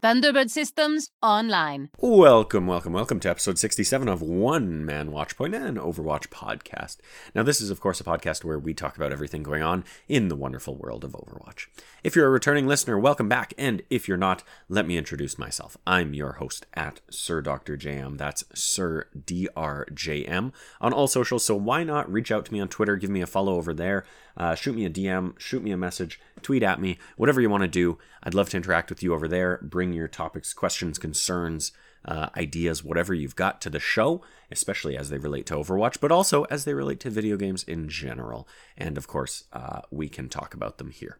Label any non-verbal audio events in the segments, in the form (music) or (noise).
Thunderbird Systems Online. Welcome, welcome, welcome to episode 67 of One Man Watchpoint and Overwatch podcast. Now, this is, of course, a podcast where we talk about everything going on in the wonderful world of Overwatch. If you're a returning listener, welcome back, and if you're not, let me introduce myself. I'm your host at Sir Dr. JM. That's Sir DRJM on all socials, so why not reach out to me on Twitter, give me a follow over there, uh, shoot me a DM, shoot me a message, tweet at me, whatever you want to do. I'd love to interact with you over there. Bring your topics, questions, concerns, uh, ideas, whatever you've got to the show, especially as they relate to Overwatch, but also as they relate to video games in general. And of course, uh, we can talk about them here.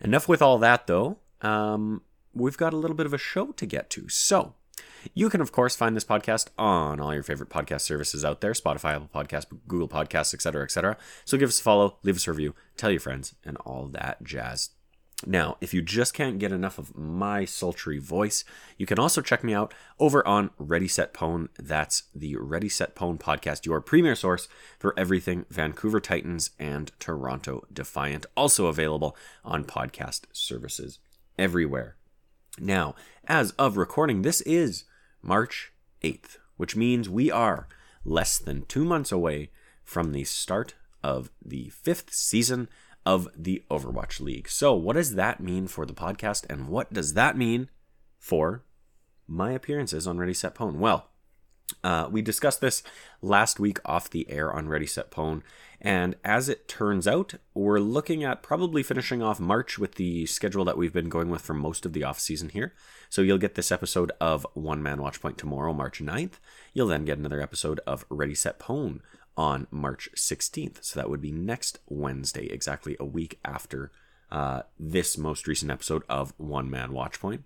Enough with all that, though. Um, we've got a little bit of a show to get to. So, you can, of course, find this podcast on all your favorite podcast services out there Spotify, Apple Podcasts, Google Podcasts, etc., etc. So give us a follow, leave us a review, tell your friends, and all that jazz. Now, if you just can't get enough of my sultry voice, you can also check me out over on Ready Set Pwn. That's the Ready Set Pwn podcast, your premier source for everything Vancouver Titans and Toronto Defiant. Also available on podcast services everywhere. Now, as of recording, this is March 8th, which means we are less than two months away from the start of the fifth season of the Overwatch League. So, what does that mean for the podcast, and what does that mean for my appearances on Ready Set Pwn? Well, uh, we discussed this last week off the air on Ready Set Pwn, and as it turns out, we're looking at probably finishing off March with the schedule that we've been going with for most of the off season here. So you'll get this episode of One Man Watchpoint tomorrow, March 9th. You'll then get another episode of Ready Set Pwn on March 16th. So that would be next Wednesday, exactly a week after uh, this most recent episode of One Man Watchpoint.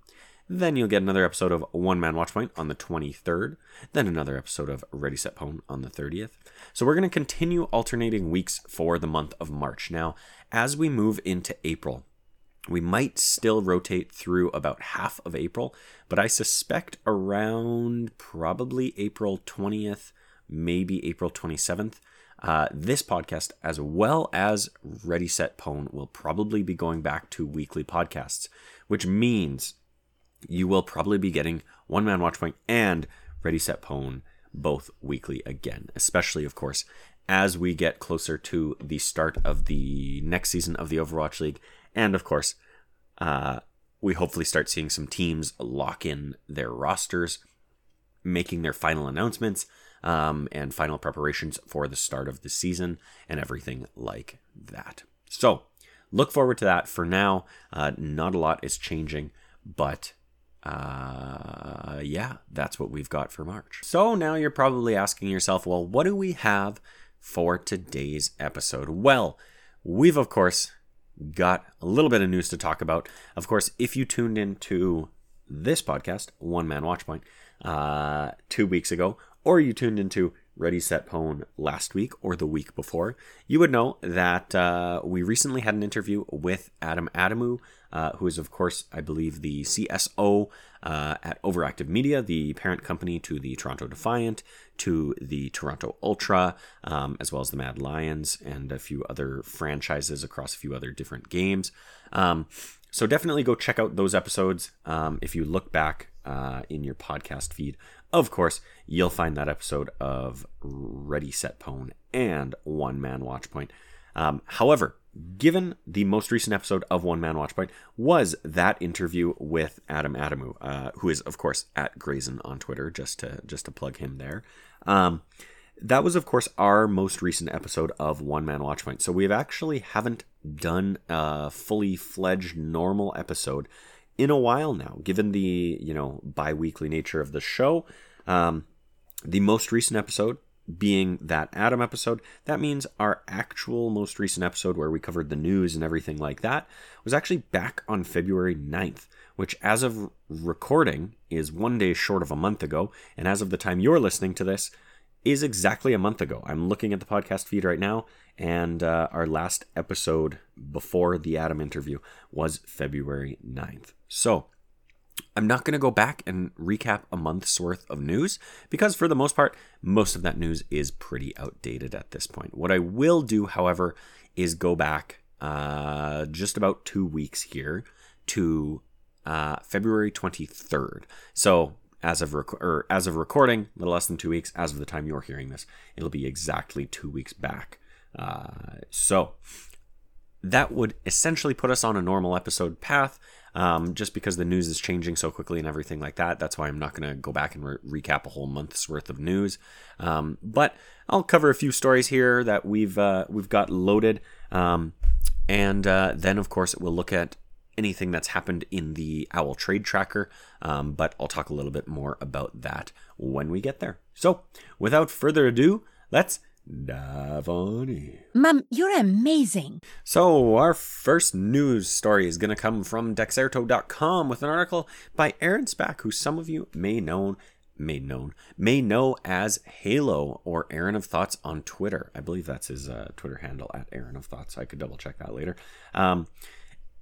Then you'll get another episode of One Man Watchpoint on the 23rd. Then another episode of Ready Set Pwn on the 30th. So we're going to continue alternating weeks for the month of March. Now, as we move into April, we might still rotate through about half of April, but I suspect around probably April 20th, maybe April 27th. Uh, this podcast, as well as Ready Set Pwn, will probably be going back to weekly podcasts, which means you will probably be getting One Man Watchpoint and Ready Set Pwn both weekly again, especially, of course, as we get closer to the start of the next season of the Overwatch League. And of course, uh, we hopefully start seeing some teams lock in their rosters, making their final announcements um, and final preparations for the start of the season and everything like that. So, look forward to that. For now, uh, not a lot is changing, but uh, yeah, that's what we've got for March. So now you're probably asking yourself, well, what do we have for today's episode? Well, we've of course got a little bit of news to talk about. Of course, if you tuned into this podcast, One Man Watchpoint, uh, two weeks ago, or you tuned into Ready Set Pwn last week or the week before, you would know that uh, we recently had an interview with Adam Adamou, uh, who is, of course, I believe, the CSO uh, at Overactive Media, the parent company to the Toronto Defiant, to the Toronto Ultra, um, as well as the Mad Lions, and a few other franchises across a few other different games. Um, so definitely go check out those episodes. Um, if you look back uh, in your podcast feed, of course, you'll find that episode of Ready Set Pwn and One Man Watchpoint. Um, however, given the most recent episode of One Man Watchpoint was that interview with Adam Adamou, uh, who is of course at Grazen on Twitter, just to just to plug him there. Um, that was of course our most recent episode of One Man Watchpoint. So we've actually haven't done a fully fledged normal episode in a while now, given the you know bi-weekly nature of the show. Um, the most recent episode being that Adam episode, that means our actual most recent episode where we covered the news and everything like that was actually back on February 9th, which as of recording is one day short of a month ago. And as of the time you're listening to this, is exactly a month ago. I'm looking at the podcast feed right now, and uh, our last episode before the Adam interview was February 9th. So, I'm not going to go back and recap a month's worth of news because, for the most part, most of that news is pretty outdated at this point. What I will do, however, is go back uh, just about two weeks here to uh, February 23rd. So as of rec- or as of recording, a little less than two weeks. As of the time you're hearing this, it'll be exactly two weeks back. Uh, so that would essentially put us on a normal episode path. Um, just because the news is changing so quickly and everything like that. That's why I'm not going to go back and re- recap a whole month's worth of news. Um, but I'll cover a few stories here that we've uh, we've got loaded, um, and uh, then of course we'll look at anything that's happened in the Owl Trade Tracker. Um, but I'll talk a little bit more about that when we get there. So without further ado, let's dive on in. Mum, you're amazing. So, our first news story is going to come from Dexerto.com with an article by Aaron Spack, who some of you may know, may known, may know as Halo or Aaron of Thoughts on Twitter. I believe that's his uh, Twitter handle at Aaron of Thoughts. I could double check that later. Um,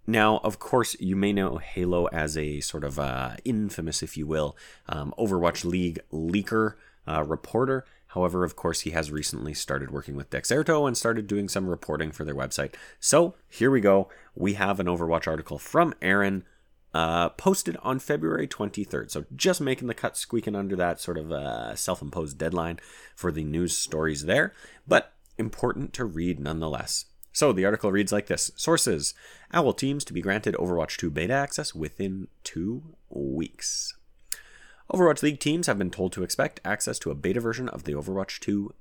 now, of course, you may know Halo as a sort of uh, infamous, if you will, um, Overwatch League leaker uh, reporter. However, of course, he has recently started working with Dexerto and started doing some reporting for their website. So here we go. We have an Overwatch article from Aaron uh, posted on February 23rd. So just making the cut, squeaking under that sort of uh, self imposed deadline for the news stories there, but important to read nonetheless. So the article reads like this Sources Owl teams to be granted Overwatch 2 beta access within two weeks. Overwatch League teams have been told to expect access to a beta version of the Overwatch 2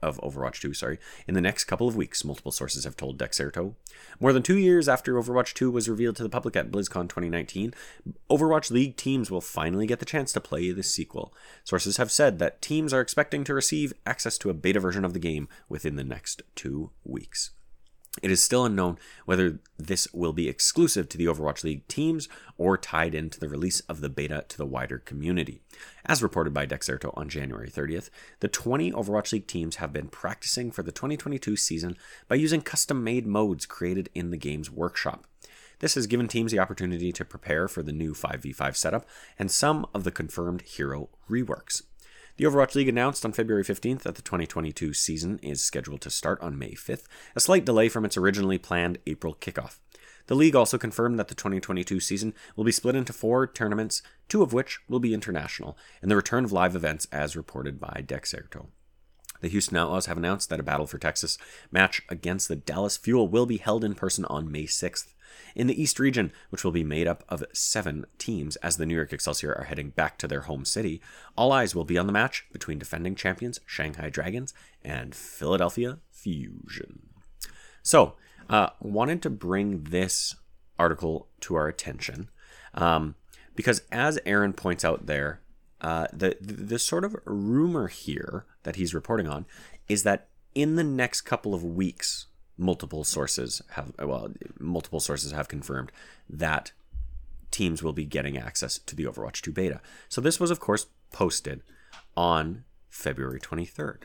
of Overwatch 2, sorry, in the next couple of weeks, multiple sources have told Dexerto. More than two years after Overwatch 2 was revealed to the public at BlizzCon 2019, Overwatch League teams will finally get the chance to play the sequel. Sources have said that teams are expecting to receive access to a beta version of the game within the next two weeks. It is still unknown whether this will be exclusive to the Overwatch League teams or tied into the release of the beta to the wider community. As reported by Dexerto on January 30th, the 20 Overwatch League teams have been practicing for the 2022 season by using custom made modes created in the game's workshop. This has given teams the opportunity to prepare for the new 5v5 setup and some of the confirmed hero reworks. The Overwatch League announced on February 15th that the 2022 season is scheduled to start on May 5th, a slight delay from its originally planned April kickoff. The league also confirmed that the 2022 season will be split into four tournaments, two of which will be international, and the return of live events as reported by Dexerto. The Houston Outlaws have announced that a Battle for Texas match against the Dallas Fuel will be held in person on May 6th. In the East region, which will be made up of seven teams as the New York Excelsior are heading back to their home city, all eyes will be on the match between defending champions Shanghai Dragons and Philadelphia Fusion. So, uh, wanted to bring this article to our attention um, because, as Aaron points out there, uh, the, the the sort of rumor here that he's reporting on is that in the next couple of weeks, multiple sources have well multiple sources have confirmed that teams will be getting access to the Overwatch 2 beta. So this was of course posted on February 23rd,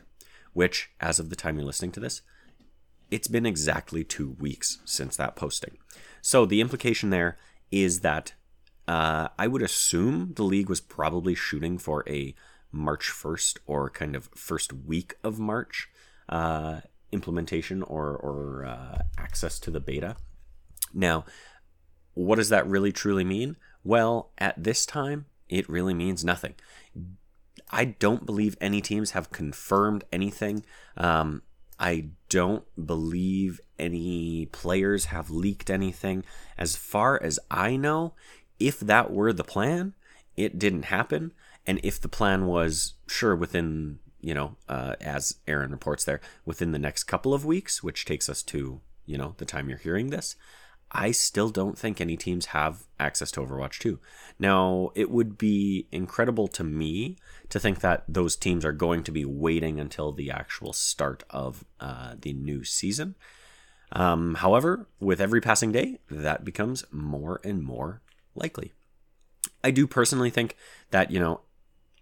which as of the time you're listening to this, it's been exactly 2 weeks since that posting. So the implication there is that uh, I would assume the league was probably shooting for a March 1st or kind of first week of March uh, implementation or, or uh, access to the beta. Now, what does that really truly mean? Well, at this time, it really means nothing. I don't believe any teams have confirmed anything. Um, I don't believe any players have leaked anything. As far as I know, if that were the plan, it didn't happen. And if the plan was, sure, within you know, uh, as Aaron reports there, within the next couple of weeks, which takes us to, you know, the time you're hearing this, I still don't think any teams have access to Overwatch 2. Now, it would be incredible to me to think that those teams are going to be waiting until the actual start of uh, the new season. Um, however, with every passing day, that becomes more and more likely. I do personally think that, you know,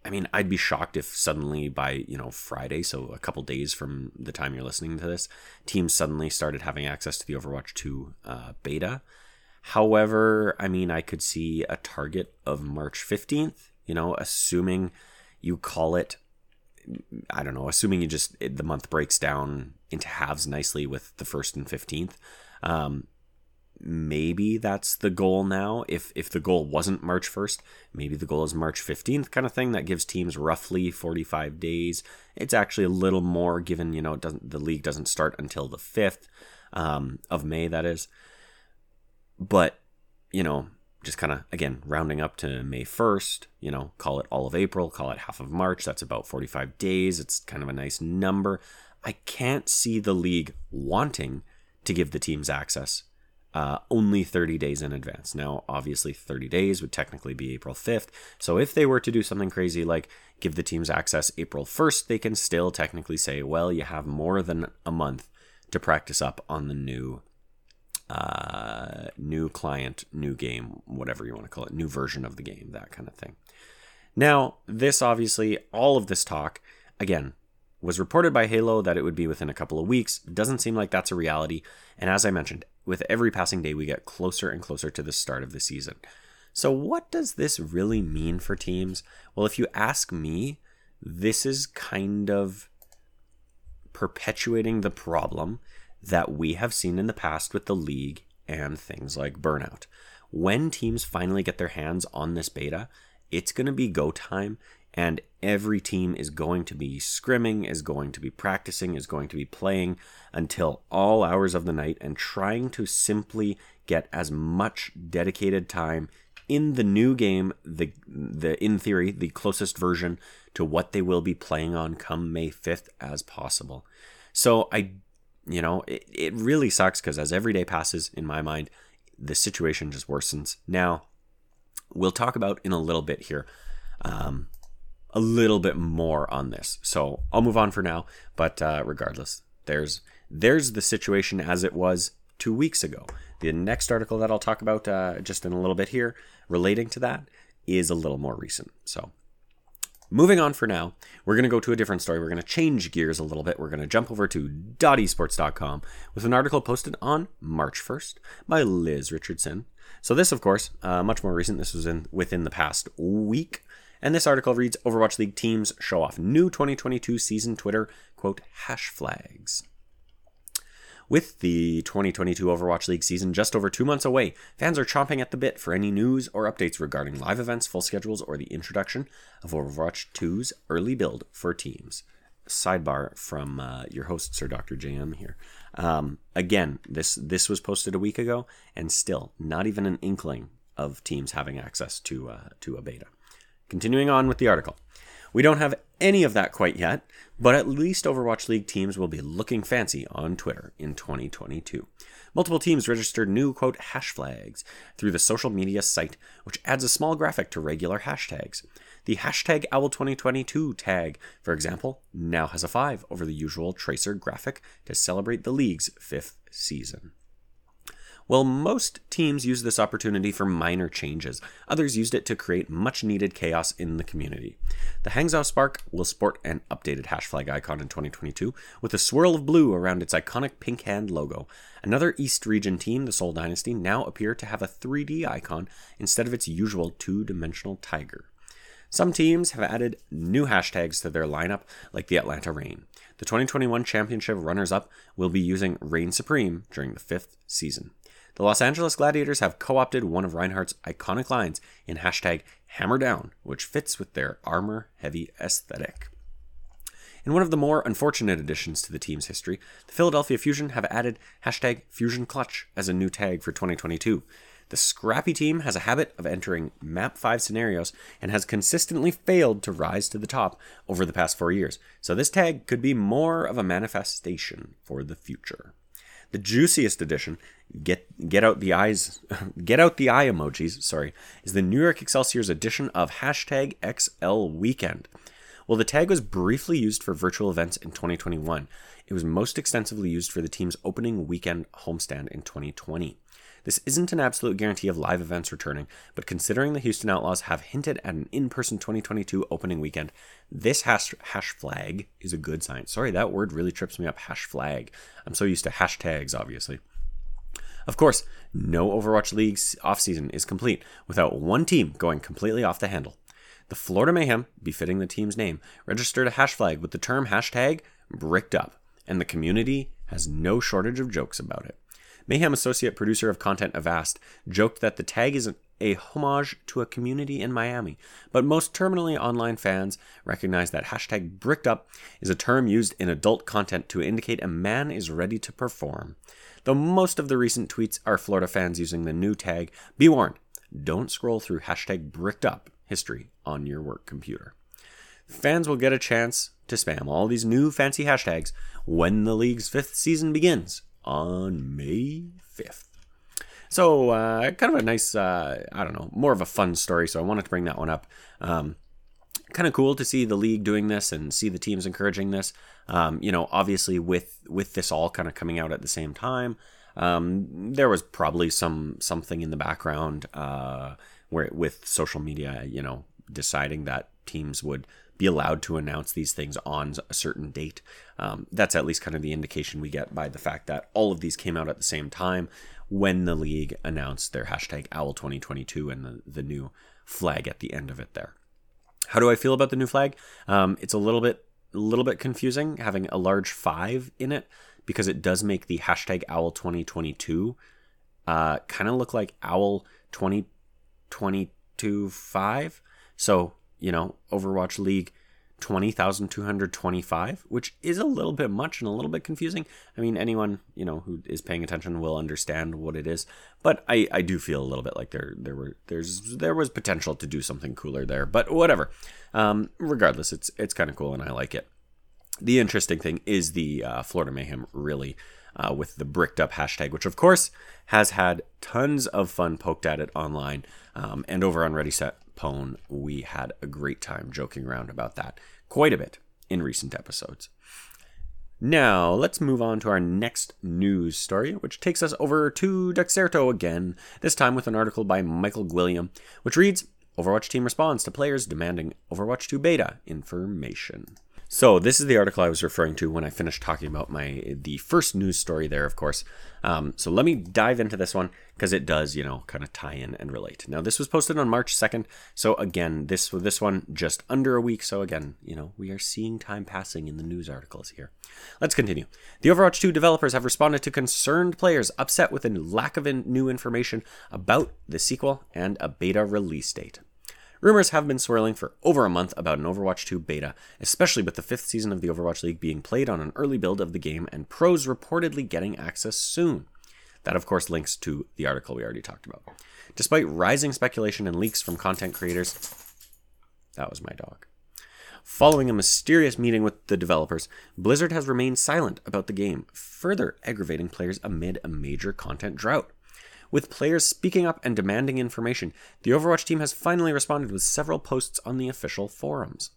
I mean, I'd be shocked if suddenly by, you know, Friday, so a couple days from the time you're listening to this, teams suddenly started having access to the Overwatch 2 uh, beta. However, I mean, I could see a target of March 15th, you know, assuming you call it, I don't know, assuming you just, the month breaks down into halves nicely with the 1st and 15th. Um, maybe that's the goal now. If if the goal wasn't March 1st, maybe the goal is March 15th kind of thing. That gives teams roughly 45 days. It's actually a little more given, you know, it doesn't the league doesn't start until the 5th um, of May, that is. But, you know, just kind of again rounding up to May 1st, you know, call it all of April, call it half of March. That's about 45 days. It's kind of a nice number. I can't see the league wanting to give the teams access uh, only 30 days in advance. Now, obviously, 30 days would technically be April 5th. So, if they were to do something crazy like give the teams access April 1st, they can still technically say, well, you have more than a month to practice up on the new. Uh, new client, new game, whatever you want to call it, new version of the game, that kind of thing. Now, this obviously, all of this talk, again, was reported by Halo that it would be within a couple of weeks. Doesn't seem like that's a reality. And as I mentioned, with every passing day, we get closer and closer to the start of the season. So, what does this really mean for teams? Well, if you ask me, this is kind of perpetuating the problem that we have seen in the past with the league and things like burnout. When teams finally get their hands on this beta, it's going to be go time and every team is going to be scrimming, is going to be practicing, is going to be playing until all hours of the night and trying to simply get as much dedicated time in the new game, the the in theory, the closest version to what they will be playing on come May 5th as possible. So I you know, it, it really sucks because as every day passes, in my mind, the situation just worsens. Now, we'll talk about in a little bit here um, a little bit more on this. So I'll move on for now. But uh, regardless, there's there's the situation as it was two weeks ago. The next article that I'll talk about uh, just in a little bit here, relating to that, is a little more recent. So moving on for now, we're going to go to a different story. We're going to change gears a little bit. We're going to jump over to .esports.com with an article posted on March 1st by Liz Richardson. So this, of course, uh, much more recent. This was in within the past week. And this article reads Overwatch League teams show off new 2022 season Twitter, quote, hash flags. With the 2022 Overwatch League season just over two months away, fans are chomping at the bit for any news or updates regarding live events, full schedules, or the introduction of Overwatch 2's early build for teams. Sidebar from uh, your host, Sir Dr. JM here. Um, again, this this was posted a week ago, and still not even an inkling of teams having access to uh, to a beta. Continuing on with the article. We don't have any of that quite yet, but at least Overwatch League teams will be looking fancy on Twitter in 2022. Multiple teams registered new, quote, hash flags through the social media site, which adds a small graphic to regular hashtags. The hashtag OWL2022 tag, for example, now has a 5 over the usual tracer graphic to celebrate the league's fifth season. Well, most teams used this opportunity for minor changes. Others used it to create much needed chaos in the community. The Hangzhou Spark will sport an updated hash flag icon in 2022 with a swirl of blue around its iconic pink hand logo. Another East region team, the Seoul Dynasty, now appear to have a 3D icon instead of its usual two dimensional tiger. Some teams have added new hashtags to their lineup, like the Atlanta Reign. The 2021 championship runners up will be using Reign Supreme during the fifth season. The Los Angeles Gladiators have co opted one of Reinhardt's iconic lines in hashtag Hammer Down, which fits with their armor heavy aesthetic. In one of the more unfortunate additions to the team's history, the Philadelphia Fusion have added hashtag Fusion Clutch as a new tag for 2022. The scrappy team has a habit of entering Map 5 scenarios and has consistently failed to rise to the top over the past four years, so this tag could be more of a manifestation for the future. The juiciest edition, get get out the eyes, (laughs) get out the eye emojis. Sorry, is the New York Excelsior's edition of hashtag XL Weekend. While the tag was briefly used for virtual events in 2021, it was most extensively used for the team's opening weekend homestand in 2020. This isn't an absolute guarantee of live events returning, but considering the Houston Outlaws have hinted at an in person 2022 opening weekend, this hash, hash flag is a good sign. Sorry, that word really trips me up. Hash flag. I'm so used to hashtags, obviously. Of course, no Overwatch League's offseason is complete without one team going completely off the handle. The Florida Mayhem, befitting the team's name, registered a hash flag with the term hashtag bricked up, and the community has no shortage of jokes about it. Mayhem associate producer of content Avast joked that the tag is a homage to a community in Miami, but most terminally online fans recognize that hashtag bricked up is a term used in adult content to indicate a man is ready to perform. Though most of the recent tweets are Florida fans using the new tag, be warned, don't scroll through hashtag bricked up history on your work computer. Fans will get a chance to spam all these new fancy hashtags when the league's fifth season begins on May 5th. So, uh, kind of a nice, uh, I don't know, more of a fun story. So, I wanted to bring that one up. Um, kind of cool to see the league doing this and see the teams encouraging this. Um, you know, obviously with with this all kind of coming out at the same time, um, there was probably some something in the background uh, where with social media, you know, deciding that teams would be allowed to announce these things on a certain date. Um, that's at least kind of the indication we get by the fact that all of these came out at the same time when the league announced their hashtag Owl 2022 and the, the new flag at the end of it there. How do I feel about the new flag? Um, it's a little bit a little bit confusing having a large five in it because it does make the hashtag Owl 2022 uh, kind of look like Owl 2022 five. So you know, Overwatch League 20,225, which is a little bit much and a little bit confusing. I mean, anyone, you know, who is paying attention will understand what it is, but I, I do feel a little bit like there there were there's there was potential to do something cooler there, but whatever. Um, regardless, it's it's kind of cool and I like it. The interesting thing is the uh, Florida Mayhem really uh, with the bricked up hashtag, which of course has had tons of fun poked at it online um, and over on Ready Set Pwn, we had a great time joking around about that quite a bit in recent episodes. Now, let's move on to our next news story, which takes us over to Dexerto again, this time with an article by Michael Gwilliam, which reads Overwatch team responds to players demanding Overwatch 2 beta information. So this is the article I was referring to when I finished talking about my the first news story there, of course. Um, so let me dive into this one because it does, you know, kind of tie in and relate. Now this was posted on March second, so again, this this one just under a week. So again, you know, we are seeing time passing in the news articles here. Let's continue. The Overwatch 2 developers have responded to concerned players upset with a lack of in- new information about the sequel and a beta release date. Rumors have been swirling for over a month about an Overwatch 2 beta, especially with the fifth season of the Overwatch League being played on an early build of the game and pros reportedly getting access soon. That, of course, links to the article we already talked about. Despite rising speculation and leaks from content creators, that was my dog. Following a mysterious meeting with the developers, Blizzard has remained silent about the game, further aggravating players amid a major content drought. With players speaking up and demanding information, the Overwatch team has finally responded with several posts on the official forums.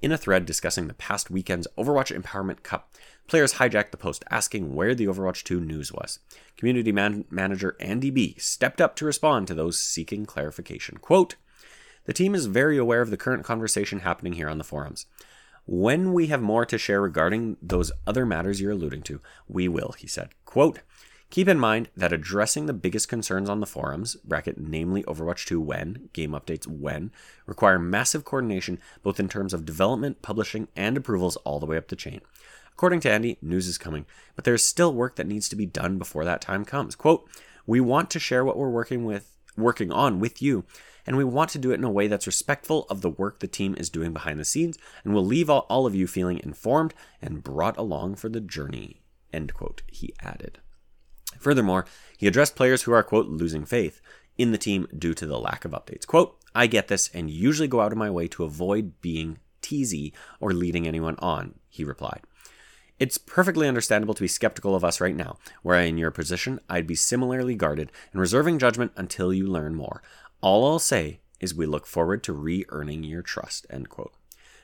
In a thread discussing the past weekend's Overwatch Empowerment Cup, players hijacked the post asking where the Overwatch 2 news was. Community man- manager Andy B stepped up to respond to those seeking clarification. Quote, the team is very aware of the current conversation happening here on the forums. When we have more to share regarding those other matters you're alluding to, we will, he said. Quote, Keep in mind that addressing the biggest concerns on the forums, bracket namely Overwatch 2 when, game updates when, require massive coordination both in terms of development, publishing, and approvals all the way up the chain. According to Andy, news is coming, but there is still work that needs to be done before that time comes. Quote, "We want to share what we're working with working on with you, and we want to do it in a way that's respectful of the work the team is doing behind the scenes and will leave all, all of you feeling informed and brought along for the journey." End quote, he added. Furthermore, he addressed players who are, quote, losing faith in the team due to the lack of updates. Quote, I get this and usually go out of my way to avoid being teasy or leading anyone on, he replied. It's perfectly understandable to be skeptical of us right now, Were I in your position, I'd be similarly guarded and reserving judgment until you learn more. All I'll say is we look forward to re earning your trust. End quote.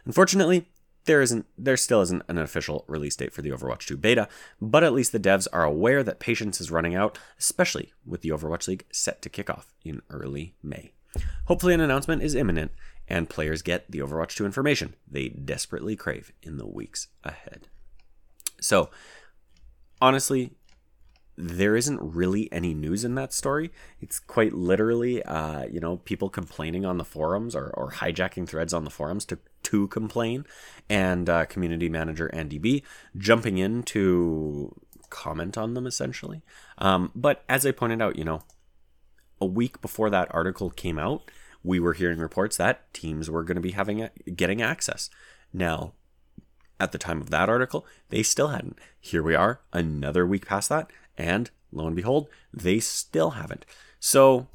Unfortunately, there isn't there still isn't an official release date for the Overwatch 2 beta, but at least the devs are aware that patience is running out, especially with the Overwatch League set to kick off in early May. Hopefully an announcement is imminent and players get the Overwatch 2 information they desperately crave in the weeks ahead. So, honestly, there isn't really any news in that story. It's quite literally, uh, you know, people complaining on the forums or, or hijacking threads on the forums to to complain, and uh, community manager Andy B jumping in to comment on them essentially. Um, but as I pointed out, you know, a week before that article came out, we were hearing reports that teams were going to be having getting access. Now, at the time of that article, they still hadn't. Here we are, another week past that, and lo and behold, they still haven't. So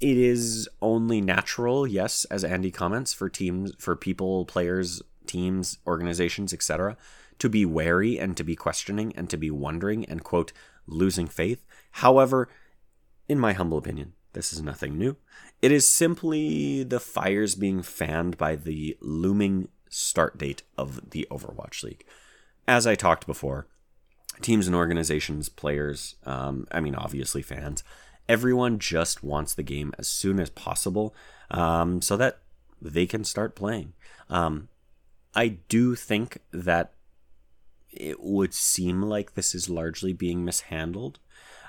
it is only natural, yes, as Andy comments, for teams, for people, players, teams, organizations, etc., to be wary and to be questioning and to be wondering and quote losing faith. However, in my humble opinion, this is nothing new. It is simply the fires being fanned by the looming start date of the Overwatch League. As I talked before, teams and organizations, players, um, I mean, obviously fans, everyone just wants the game as soon as possible um, so that they can start playing. Um, I do think that it would seem like this is largely being mishandled.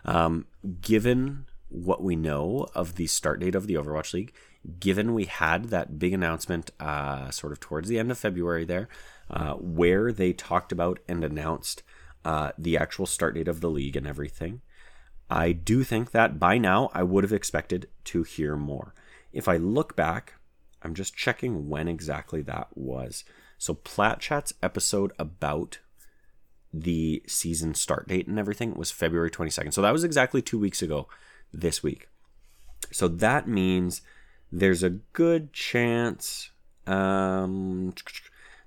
Um, given what we know of the start date of the Overwatch League, given we had that big announcement uh, sort of towards the end of February there, uh, where they talked about and announced uh, the actual start date of the league and everything, I do think that by now I would have expected to hear more. If I look back, I'm just checking when exactly that was. So Plat Chat's episode about the season start date and everything was February 22nd. So that was exactly two weeks ago this week. So that means there's a good chance. Um,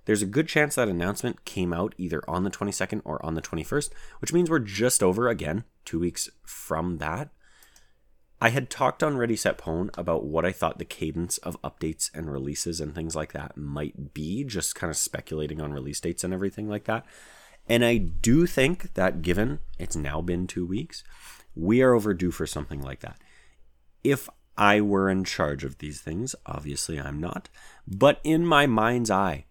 there's a good chance that announcement came out either on the 22nd or on the 21st, which means we're just over again, two weeks from that. I had talked on Ready Set Pwn about what I thought the cadence of updates and releases and things like that might be, just kind of speculating on release dates and everything like that. And I do think that given it's now been two weeks, we are overdue for something like that. If I were in charge of these things, obviously I'm not, but in my mind's eye,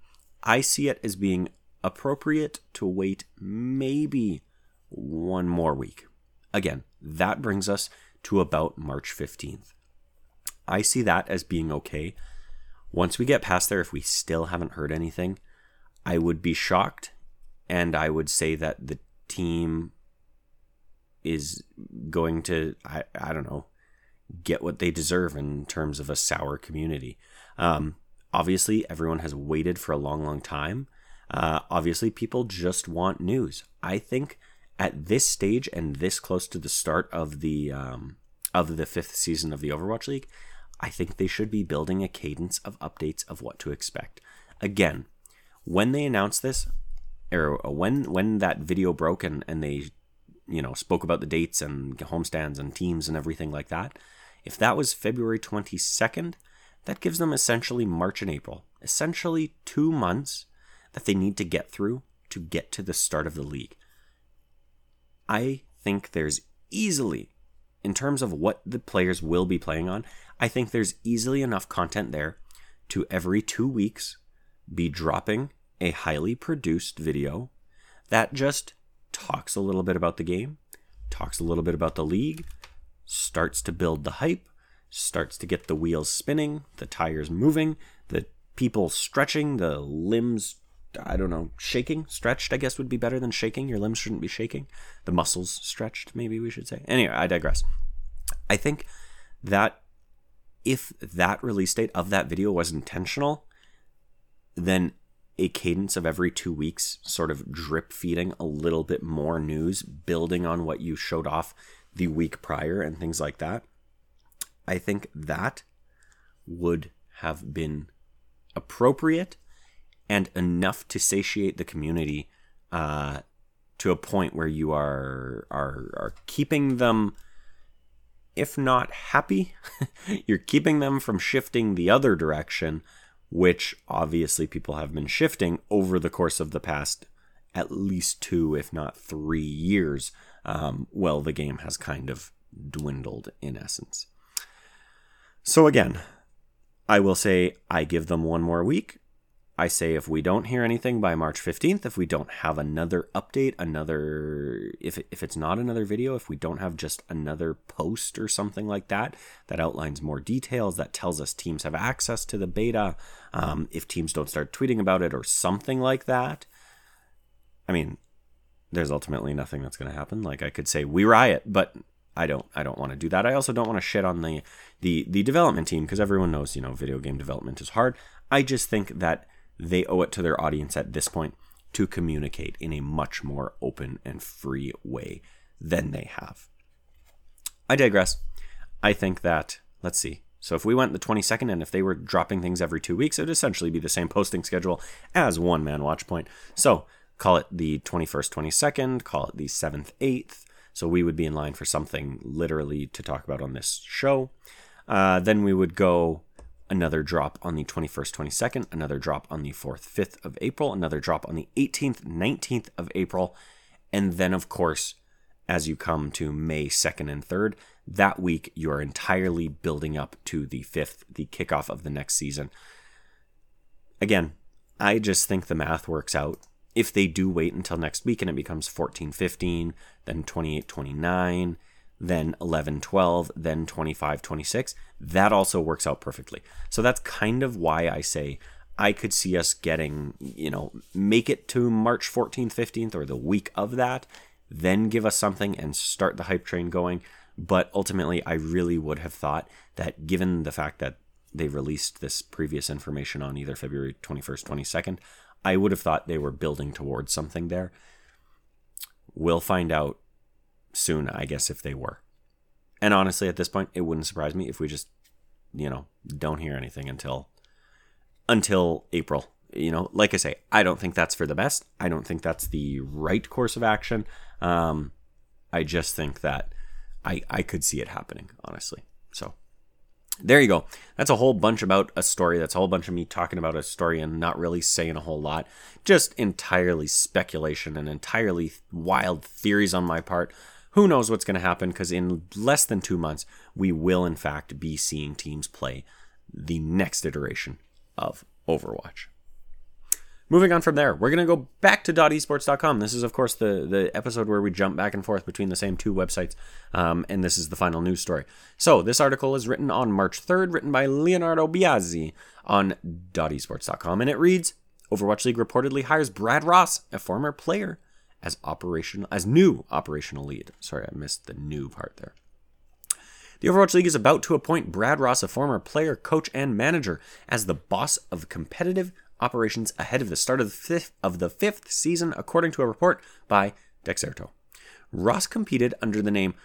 I see it as being appropriate to wait maybe one more week. Again, that brings us to about March 15th. I see that as being okay. Once we get past there, if we still haven't heard anything, I would be shocked and I would say that the team is going to I, I don't know get what they deserve in terms of a sour community. Um, obviously, everyone has waited for a long, long time. Uh, obviously, people just want news. I think at this stage and this close to the start of the um, of the fifth season of the Overwatch League, I think they should be building a cadence of updates of what to expect. Again, when they announced this, or when when that video broke and, and they you know spoke about the dates and homestands and teams and everything like that if that was february 22nd that gives them essentially march and april essentially two months that they need to get through to get to the start of the league i think there's easily in terms of what the players will be playing on i think there's easily enough content there to every two weeks be dropping a highly produced video that just talks a little bit about the game, talks a little bit about the league, starts to build the hype, starts to get the wheels spinning, the tires moving, the people stretching, the limbs, I don't know, shaking, stretched, I guess would be better than shaking. Your limbs shouldn't be shaking. The muscles stretched, maybe we should say. Anyway, I digress. I think that if that release date of that video was intentional, then a cadence of every two weeks, sort of drip feeding a little bit more news, building on what you showed off the week prior and things like that. I think that would have been appropriate and enough to satiate the community uh, to a point where you are are are keeping them if not happy (laughs) you're keeping them from shifting the other direction which obviously people have been shifting over the course of the past at least two, if not three years. Um, well, the game has kind of dwindled in essence. So, again, I will say I give them one more week. I say if we don't hear anything by March 15th, if we don't have another update, another if if it's not another video, if we don't have just another post or something like that that outlines more details that tells us teams have access to the beta, um, if teams don't start tweeting about it or something like that. I mean, there's ultimately nothing that's going to happen. Like I could say we riot, but I don't I don't want to do that. I also don't want to shit on the the the development team because everyone knows, you know, video game development is hard. I just think that they owe it to their audience at this point to communicate in a much more open and free way than they have. I digress. I think that let's see. So if we went the 22nd and if they were dropping things every 2 weeks, it would essentially be the same posting schedule as one man watch point. So call it the 21st, 22nd, call it the 7th, 8th. So we would be in line for something literally to talk about on this show. Uh, then we would go another drop on the 21st, 22nd, another drop on the 4th, 5th of April, another drop on the 18th, 19th of April. And then, of course, as you come to May 2nd and 3rd, that week you are entirely building up to the 5th, the kickoff of the next season. Again, I just think the math works out if they do wait until next week and it becomes 14 15, then 28 29, then 11 12, then 25 26, that also works out perfectly. So that's kind of why I say I could see us getting, you know, make it to March 14th, 15th, or the week of that, then give us something and start the hype train going. But ultimately, I really would have thought that given the fact that they released this previous information on either February 21st, 22nd, I would have thought they were building towards something there. We'll find out soon, I guess, if they were. And honestly, at this point, it wouldn't surprise me if we just, you know, don't hear anything until until April. You know, like I say, I don't think that's for the best. I don't think that's the right course of action. Um, I just think that I I could see it happening, honestly. So there you go. That's a whole bunch about a story. That's a whole bunch of me talking about a story and not really saying a whole lot. Just entirely speculation and entirely wild theories on my part. Who knows what's going to happen? Because in less than two months, we will in fact be seeing teams play the next iteration of Overwatch. Moving on from there, we're going to go back to .esports.com. This is, of course, the, the episode where we jump back and forth between the same two websites, um, and this is the final news story. So, this article is written on March 3rd, written by Leonardo Biazzi on .esports.com, and it reads, Overwatch League reportedly hires Brad Ross, a former player, as operational as new operational lead. Sorry, I missed the new part there. The Overwatch League is about to appoint Brad Ross, a former player, coach, and manager, as the boss of competitive operations ahead of the start of the fifth, of the fifth season, according to a report by Dexerto. Ross competed under the name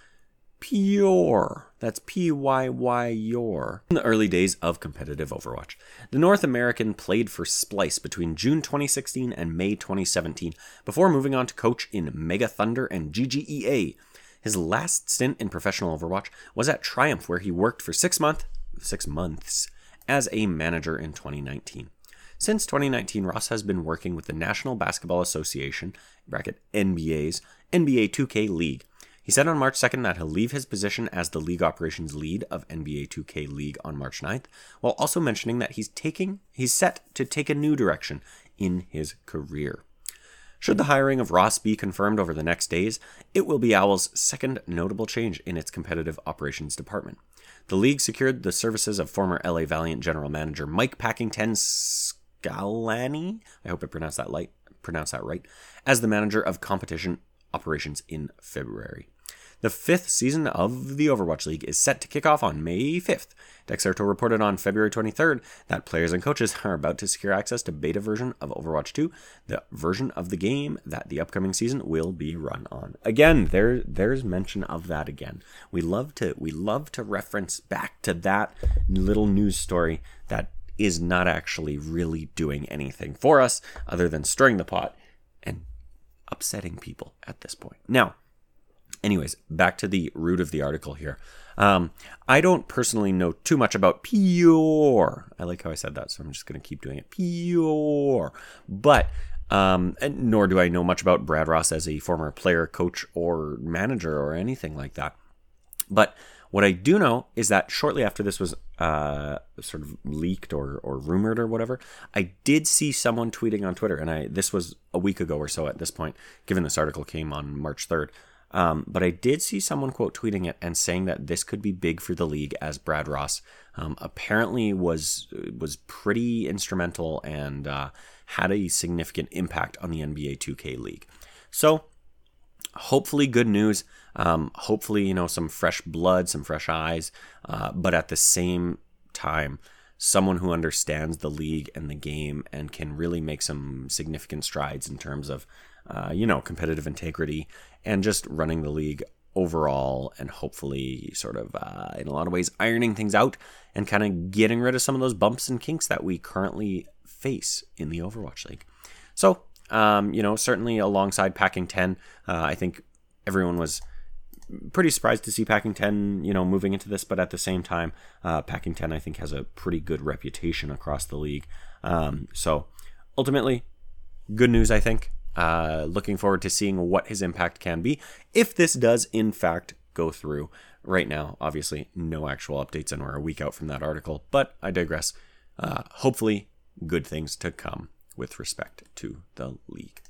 Pure. That's P Y Y Yor. In the early days of competitive Overwatch, the North American played for Splyce between June 2016 and May 2017 before moving on to coach in Mega Thunder and GGEA. His last stint in professional Overwatch was at Triumph, where he worked for six month, six months as a manager in 2019. Since 2019, Ross has been working with the National Basketball Association, bracket NBA's NBA 2K League. He said on March 2nd that he'll leave his position as the league operations lead of NBA 2K League on March 9th, while also mentioning that he's taking he's set to take a new direction in his career. Should the hiring of Ross be confirmed over the next days, it will be Owl's second notable change in its competitive operations department. The league secured the services of former LA Valiant general manager Mike Packington Szklany, I hope I pronounced that light, pronounced that right, as the manager of competition operations in February. The fifth season of the Overwatch League is set to kick off on May 5th. Dexerto reported on February 23rd that players and coaches are about to secure access to beta version of Overwatch 2, the version of the game that the upcoming season will be run on. Again, there there's mention of that again. We love to we love to reference back to that little news story that is not actually really doing anything for us other than stirring the pot and upsetting people at this point. Now, anyways, back to the root of the article here. Um, I don't personally know too much about Pure. I like how I said that, so I'm just going to keep doing it. Pure. But um, nor do I know much about Brad Ross as a former player, coach, or manager, or anything like that. But what I do know is that shortly after this was uh, sort of leaked or, or rumored or whatever, I did see someone tweeting on Twitter, and I this was a week ago or so at this point, given this article came on March 3rd. Um, but I did see someone quote tweeting it and saying that this could be big for the league as Brad Ross um, apparently was was pretty instrumental and uh, had a significant impact on the NBA 2K league. So hopefully good news. Um, hopefully, you know, some fresh blood, some fresh eyes, uh, but at the same time, someone who understands the league and the game and can really make some significant strides in terms of, uh, you know, competitive integrity and just running the league overall and hopefully sort of uh, in a lot of ways ironing things out and kind of getting rid of some of those bumps and kinks that we currently face in the Overwatch League. So, um, you know, certainly alongside Packing 10, uh, I think everyone was pretty surprised to see Packing 10, you know, moving into this, but at the same time, uh, Packing 10, I think, has a pretty good reputation across the league. Um, so ultimately, good news, I think. Uh, looking forward to seeing what his impact can be if this does, in fact, go through. Right now, obviously, no actual updates, and we're a week out from that article, but I digress. Uh, hopefully, good things to come with respect to the league.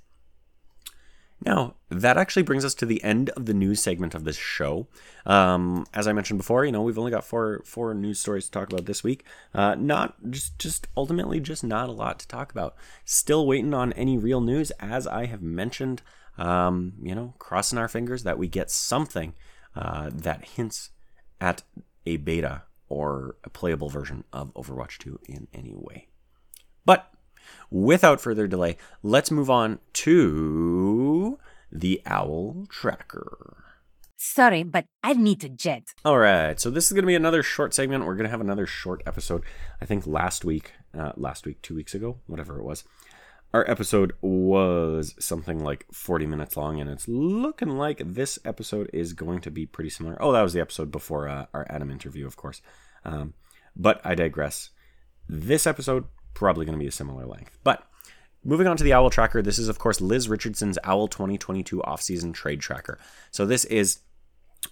Now, that actually brings us to the end of the news segment of this show. Um, as I mentioned before, you know, we've only got four four news stories to talk about this week. Uh, not just just ultimately just not a lot to talk about. Still waiting on any real news, as I have mentioned. Um, you know, crossing our fingers that we get something uh, that hints at a beta or a playable version of Overwatch 2 in any way. But without further delay, let's move on to the Owl Tracker. Sorry, but I need to jet. All right, so this is going to be another short segment. We're going to have another short episode. I think last week, uh, last week, two weeks ago, whatever it was, our episode was something like 40 minutes long, and it's looking like this episode is going to be pretty similar. Oh, that was the episode before uh, our Adam interview, of course. Um, but I digress. This episode probably going to be a similar length. But moving on to the Owl Tracker, this is, of course, Liz Richardson's Owl 2022 offseason trade tracker. So this is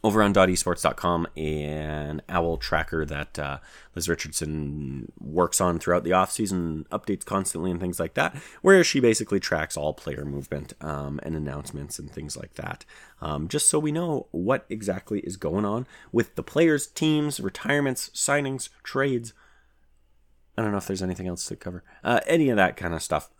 over on esports.com an owl tracker that uh, liz richardson works on throughout the offseason updates constantly and things like that where she basically tracks all player movement um, and announcements and things like that um, just so we know what exactly is going on with the players teams retirements signings trades I don't know if there's anything else to cover. Uh, any of that kind of stuff.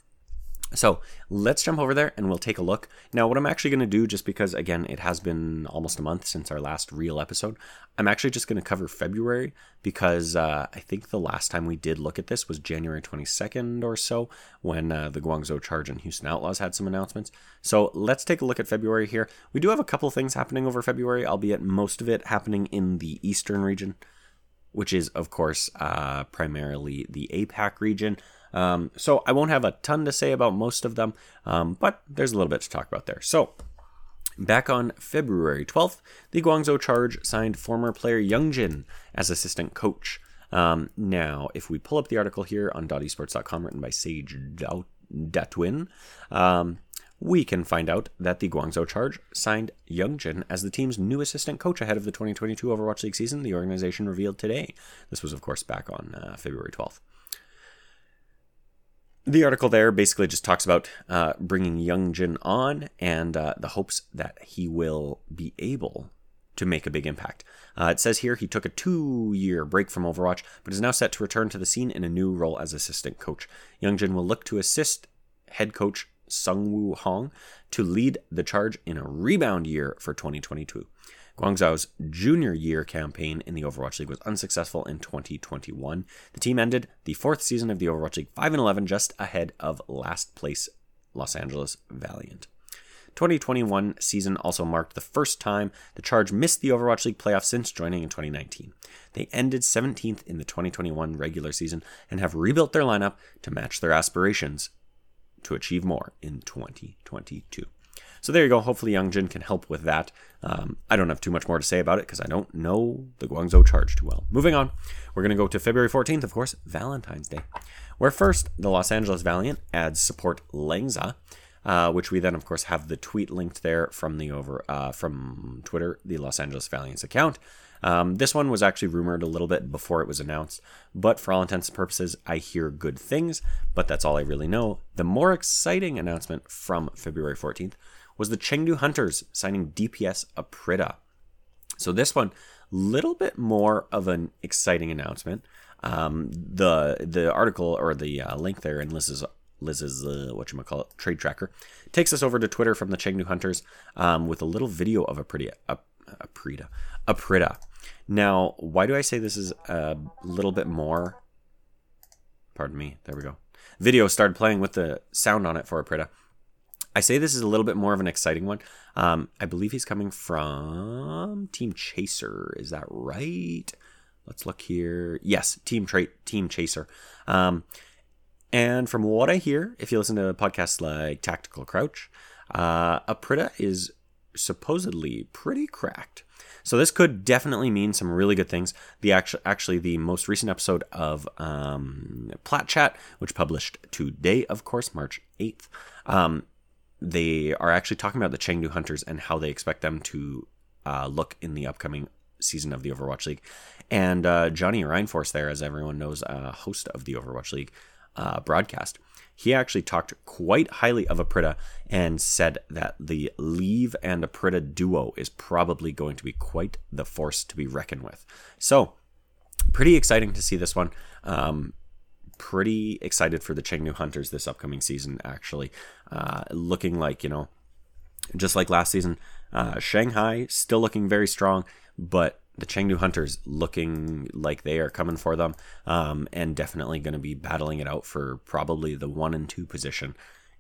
So let's jump over there and we'll take a look. Now, what I'm actually going to do, just because, again, it has been almost a month since our last real episode, I'm actually just going to cover February because uh, I think the last time we did look at this was January 22nd or so when uh, the Guangzhou Charge and Houston Outlaws had some announcements. So let's take a look at February here. We do have a couple things happening over February, albeit most of it happening in the eastern region which is, of course, uh, primarily the APAC region. Um, so I won't have a ton to say about most of them, um, but there's a little bit to talk about there. So, back on February 12th, the Guangzhou Charge signed former player Youngjin as assistant coach. Um, now, if we pull up the article here on .esports.com written by Sage Datwin, um, we can find out that the Guangzhou Charge signed Youngjin as the team's new assistant coach ahead of the 2022 Overwatch League season, the organization revealed today. This was, of course, back on uh, February 12th. The article there basically just talks about uh, bringing Youngjin on and uh, the hopes that he will be able to make a big impact. Uh, it says here he took a two year break from Overwatch, but is now set to return to the scene in a new role as assistant coach. Youngjin will look to assist head coach Sungwoo Hong to lead the charge in a rebound year for 2022. Guangzhou's junior year campaign in the Overwatch League was unsuccessful in 2021. The team ended the fourth season of the Overwatch League 5 and 11 just ahead of last place Los Angeles Valiant. 2021 season also marked the first time the Charge missed the Overwatch League playoffs since joining in 2019. They ended 17th in the 2021 regular season and have rebuilt their lineup to match their aspirations to achieve more in 2022. So there you go. Hopefully, Youngjin can help with that. Um, I don't have too much more to say about it because I don't know the Guangzhou charge too well. Moving on, we're going to go to February 14th, of course, Valentine's Day, where first the Los Angeles Valiant adds support Lengza, uh, which we then, of course, have the tweet linked there from the over uh, from Twitter, the Los Angeles Valiant's account. Um, this one was actually rumored a little bit before it was announced, but for all intents and purposes, I hear good things, but that's all I really know. The more exciting announcement from February 14th was the Chengdu Hunters signing DPS Aprita. So this one, little bit more of an exciting announcement. Um, the the article or the uh, link there in Liz's Liz's uh, what you call it trade tracker, takes us over to Twitter from the Chengdu Hunters um, with a little video of a a, Prida a Prida. Now, why do I say this is a little bit more? Pardon me. There we go. Video started playing with the sound on it for a Prida. I say this is a little bit more of an exciting one. Um, I believe he's coming from Team Chaser. Is that right? Let's look here. Yes, Team Tra- Team Chaser. Um, and from what I hear, if you listen to podcasts like Tactical Crouch, uh, Aprita is supposedly pretty cracked. So this could definitely mean some really good things. The actual, actually, the most recent episode of um, Plat Chat, which published today, of course, March eighth, um, they are actually talking about the Chengdu Hunters and how they expect them to uh, look in the upcoming season of the Overwatch League. And uh, Johnny Reinforce, there, as everyone knows, uh, host of the Overwatch League uh, broadcast, he actually talked quite highly of Aprita and said that the Leave and Aprita duo is probably going to be quite the force to be reckoned with. So, pretty exciting to see this one. Um, pretty excited for the Chengdu Hunters this upcoming season, actually. Uh, looking like, you know, just like last season, uh, Shanghai still looking very strong, but the Chengdu Hunters looking like they are coming for them um, and definitely going to be battling it out for probably the one and two position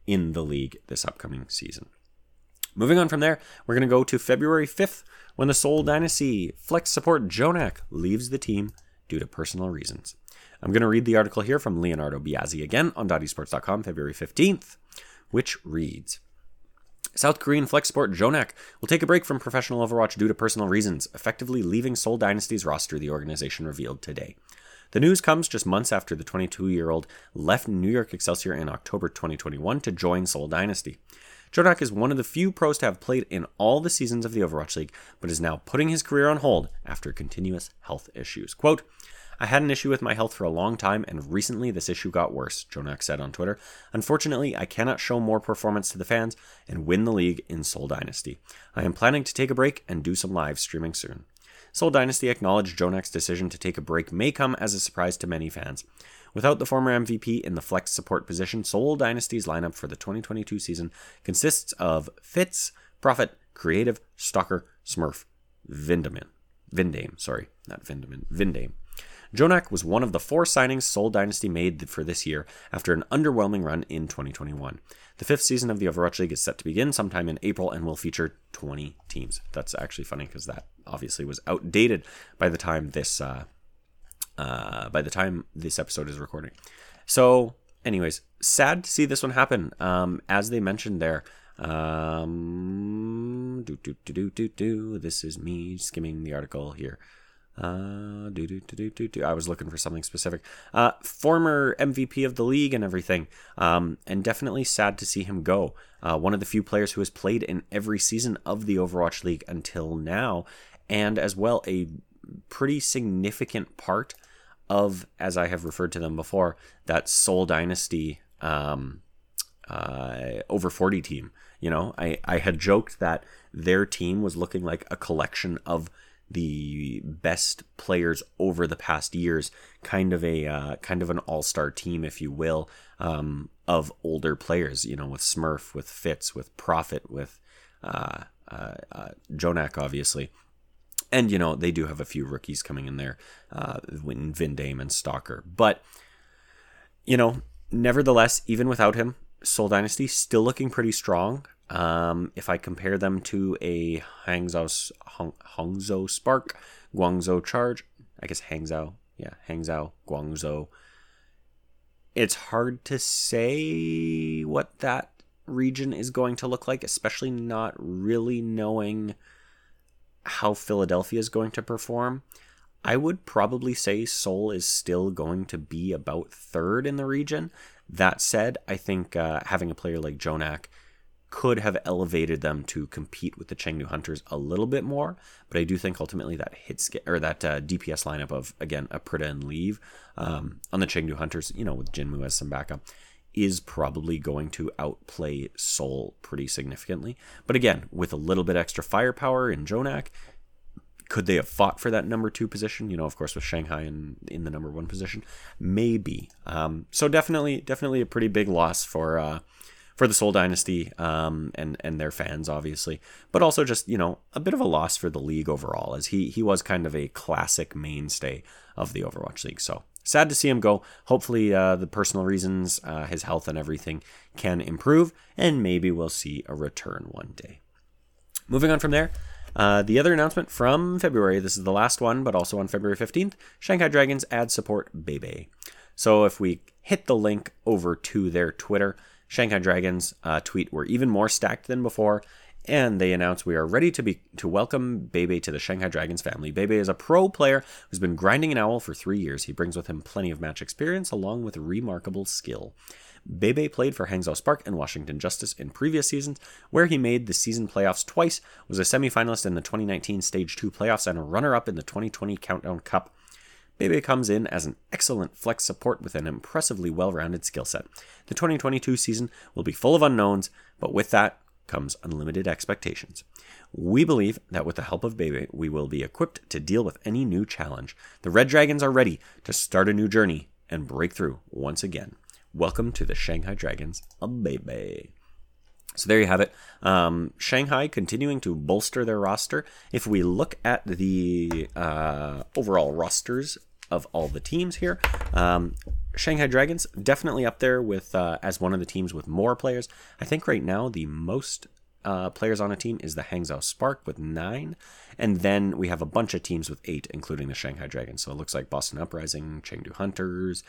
in the league this upcoming season. Moving on from there, we're going to go to February 5th when the Seoul Dynasty Flex support JJoNak leaves the team due to personal reasons. I'm going to read the article here from Leonardo Biazzi again on dotesports.com, February 15th, which reads South Korean flex sport JJoNak will take a break from professional Overwatch due to personal reasons, effectively leaving Seoul Dynasty's roster, the organization revealed today. The news comes just months after the 22 year old left New York Excelsior in October 2021 to join Seoul Dynasty. JJoNak is one of the few pros to have played in all the seasons of the Overwatch League, but is now putting his career on hold after continuous health issues. Quote, I had an issue with my health for a long time, and recently this issue got worse, JJoNak said on Twitter. Unfortunately, I cannot show more performance to the fans and win the league in Seoul Dynasty. I am planning to take a break and do some live streaming soon. Seoul Dynasty acknowledged JJoNak's decision to take a break may come as a surprise to many fans. Without the former MVP in the flex support position, Seoul Dynasty's lineup for the 2022 season consists of Fitz, Profit, Creative, Stalker, Smurf, Vindamin. Vindame, sorry, not Vindamin, Vindame. JJoNak was one of the four signings Seoul Dynasty made for this year after an underwhelming run in 2021. The fifth season of the Overwatch League is set to begin sometime in April and will feature 20 teams. That's actually funny because that obviously was outdated by the time this uh, uh, by the time this episode is recording. So, anyways, sad to see this one happen. Um, as they mentioned there, um, do do do do do do. This is me skimming the article here. Uh, I was looking for something specific. Uh, former MVP of the league and everything. Um, and definitely sad to see him go. Uh, one of the few players who has played in every season of the Overwatch League until now, and as well a pretty significant part of, as I have referred to them before, that Seoul Dynasty um, uh, over 40 team. You know, I, I had joked that their team was looking like a collection of the best players over the past years, kind of a uh, kind of an all star team, if you will, um, of older players. You know, with Smurf, with Fitz, with Profit, with uh, uh, uh, JJoNak, obviously. And you know they do have a few rookies coming in there, uh, Vindame and Stalker. But you know, nevertheless, even without him, Seoul Dynasty still looking pretty strong. Um, if I compare them to a Hangzhou, Hong, Hangzhou Spark, Guangzhou Charge, I guess Hangzhou, yeah, Hangzhou, Guangzhou. It's hard to say what that region is going to look like, especially not really knowing how Philadelphia is going to perform. I would probably say Seoul is still going to be about third in the region. That said, I think uh, having a player like Jonak could have elevated them to compete with the Chengdu Hunters a little bit more. But I do think ultimately that hits or that uh, DPS lineup of again Aprita and Leave um, on the Chengdu Hunters, you know, with Jinmu as some backup, is probably going to outplay Seoul pretty significantly. But again, with a little bit extra firepower in JJoNak, could they have fought for that number two position? You know, of course, with Shanghai in, in the number one position, maybe. Um, so definitely, definitely a pretty big loss for uh, for the Seoul Dynasty um, and and their fans, obviously, but also just you know a bit of a loss for the league overall, as he he was kind of a classic mainstay of the Overwatch League. So sad to see him go. Hopefully, uh, the personal reasons, uh, his health and everything can improve, and maybe we'll see a return one day. Moving on from there. Uh, the other announcement from February, this is the last one, but also on February 15th, Shanghai Dragons ad support Bebe. So if we hit the link over to their Twitter, Shanghai Dragons uh, tweet were even more stacked than before, and they announced we are ready to be to welcome Bebe to the Shanghai Dragons family. Bebe is a pro player who's been grinding an owl for three years. He brings with him plenty of match experience along with remarkable skill. Bebe played for Hangzhou Spark and Washington Justice in previous seasons, where he made the season playoffs twice, was a semifinalist in the 2019 Stage 2 playoffs, and a runner up in the 2020 Countdown Cup. Bebe comes in as an excellent flex support with an impressively well rounded skill set. The 2022 season will be full of unknowns, but with that comes unlimited expectations. We believe that with the help of Bebe, we will be equipped to deal with any new challenge. The Red Dragons are ready to start a new journey and break through once again. Welcome to the Shanghai Dragons, a baby. So there you have it. Um, Shanghai continuing to bolster their roster. If we look at the uh, overall rosters of all the teams here, um, Shanghai Dragons definitely up there with uh, as one of the teams with more players. I think right now the most uh, players on a team is the Hangzhou Spark with nine, and then we have a bunch of teams with eight, including the Shanghai Dragons. So it looks like Boston Uprising, Chengdu Hunters,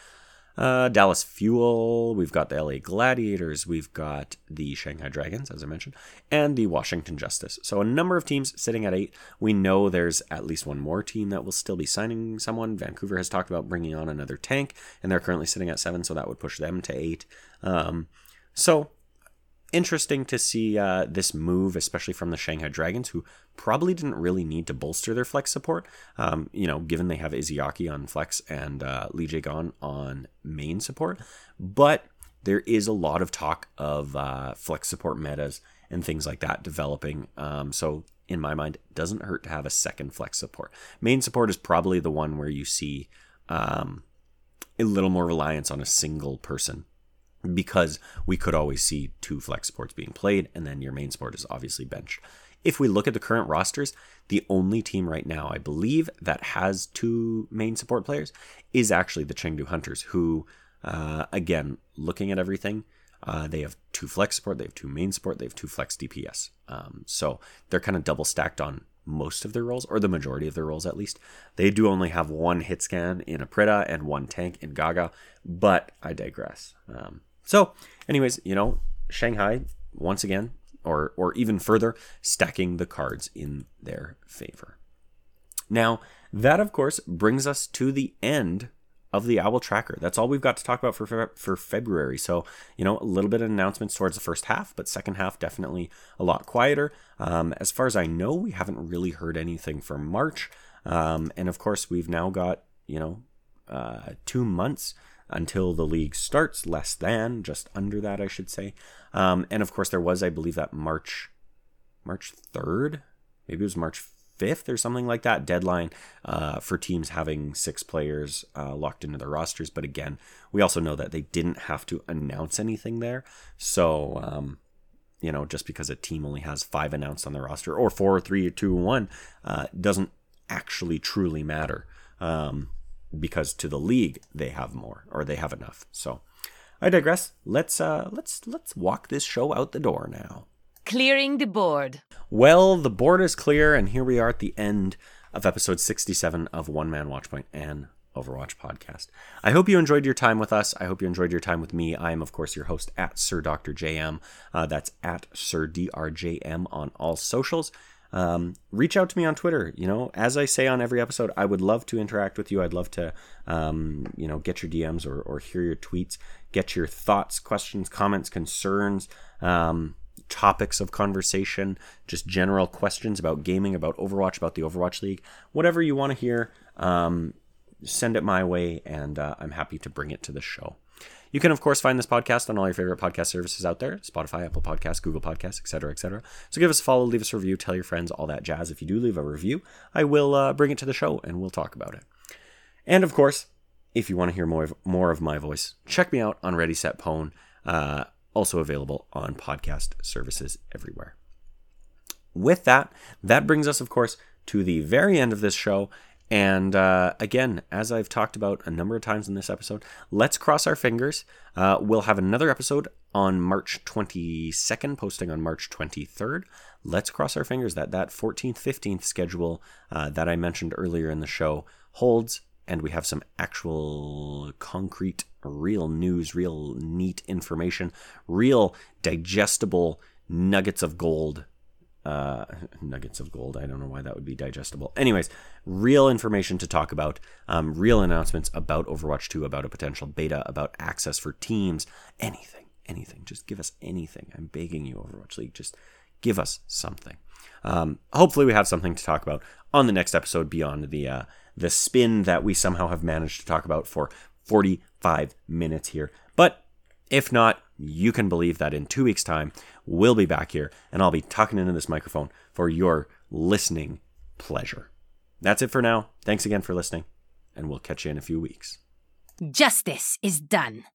uh, Dallas Fuel, we've got the LA Gladiators, we've got the Shanghai Dragons, as I mentioned, and the Washington Justice. So a number of teams sitting at eight. We know there's at least one more team that will still be signing someone. Vancouver has talked about bringing on another tank, and they're currently sitting at seven, so that would push them to eight. Um, so interesting to see uh, this move, especially from the Shanghai Dragons, who probably didn't really need to bolster their flex support. Um, you know, given they have Izayaki on flex and uh, Lee on main support, but there is a lot of talk of uh, flex support metas and things like that developing. Um, so in my mind, it doesn't hurt to have a second flex support. Main support is probably the one where you see um, a little more reliance on a single person because we could always see two flex sports being played, and then your main sport is obviously benched. If we look at the current rosters, the only team right now, I believe, that has two main support players is actually the Chengdu Hunters, who, uh, again, looking at everything, uh, they have two flex support, they have two main support, they have two flex DPS. Um, so they're kind of double stacked on most of their roles, or the majority of their roles at least. They do only have one hit scan in Aprita and one tank in Gaga, but I digress. Um, so, anyways, you know, Shanghai once again, or or even further, stacking the cards in their favor. Now, that of course brings us to the end of the Owl Tracker. That's all we've got to talk about for for February. So, you know, a little bit of announcements towards the first half, but second half definitely a lot quieter. Um, as far as I know, we haven't really heard anything for March, um, and of course, we've now got you know uh, two months until the league starts, less than, just under that, I should say. Um, and of course, there was, I believe, that March, March 3rd, maybe it was March 5th or something like that deadline uh, for teams having six players uh, locked into their rosters. But again, we also know that they didn't have to announce anything there. So, um, you know, just because a team only has five announced on their roster or four, three, two, one, uh, doesn't actually truly matter. Um, because to the league they have more or they have enough. So I digress. Let's uh let's let's walk this show out the door now. Clearing the board. Well, the board is clear and here we are at the end of episode 67 of One Man Watchpoint and Overwatch podcast. I hope you enjoyed your time with us. I hope you enjoyed your time with me. I am, of course, your host at Sir Dr. JM. Uh, that's at Sir DRJM on all socials um, reach out to me on Twitter. You know, as I say on every episode, I would love to interact with you. I'd love to, um, you know, get your DMs or, or hear your tweets, get your thoughts, questions, comments, concerns, um, topics of conversation, just general questions about gaming, about Overwatch, about the Overwatch League, whatever you want to hear. Um, send it my way, and uh, I'm happy to bring it to the show. You can, of course, find this podcast on all your favorite podcast services out there Spotify, Apple Podcasts, Google Podcasts, etc., etc. So give us a follow, leave us a review, tell your friends, all that jazz. If you do leave a review, I will uh, bring it to the show and we'll talk about it. And of course, if you want to hear more of, more of my voice, check me out on Ready Set Pwn, uh, also available on podcast services everywhere. With that, that brings us, of course, to the very end of this show. And uh, again, as I've talked about a number of times in this episode, let's cross our fingers. Uh, we'll have another episode on March 22nd, posting on March 23rd. Let's cross our fingers that that 14th, 15th schedule uh, that I mentioned earlier in the show holds, and we have some actual concrete, real news, real neat information, real digestible nuggets of gold uh, (laughs) nuggets of gold. I don't know why that would be digestible. Anyways, real information to talk about, um, real announcements about Overwatch 2, about a potential beta, about access for teams, anything, anything. Just give us anything. I'm begging you, Overwatch League. Just give us something. Um, hopefully, we have something to talk about on the next episode beyond the uh, the spin that we somehow have managed to talk about for 45 minutes here. But if not, you can believe that in two weeks' time, we'll be back here and I'll be talking into this microphone for your listening pleasure. That's it for now. Thanks again for listening, and we'll catch you in a few weeks. Justice is done.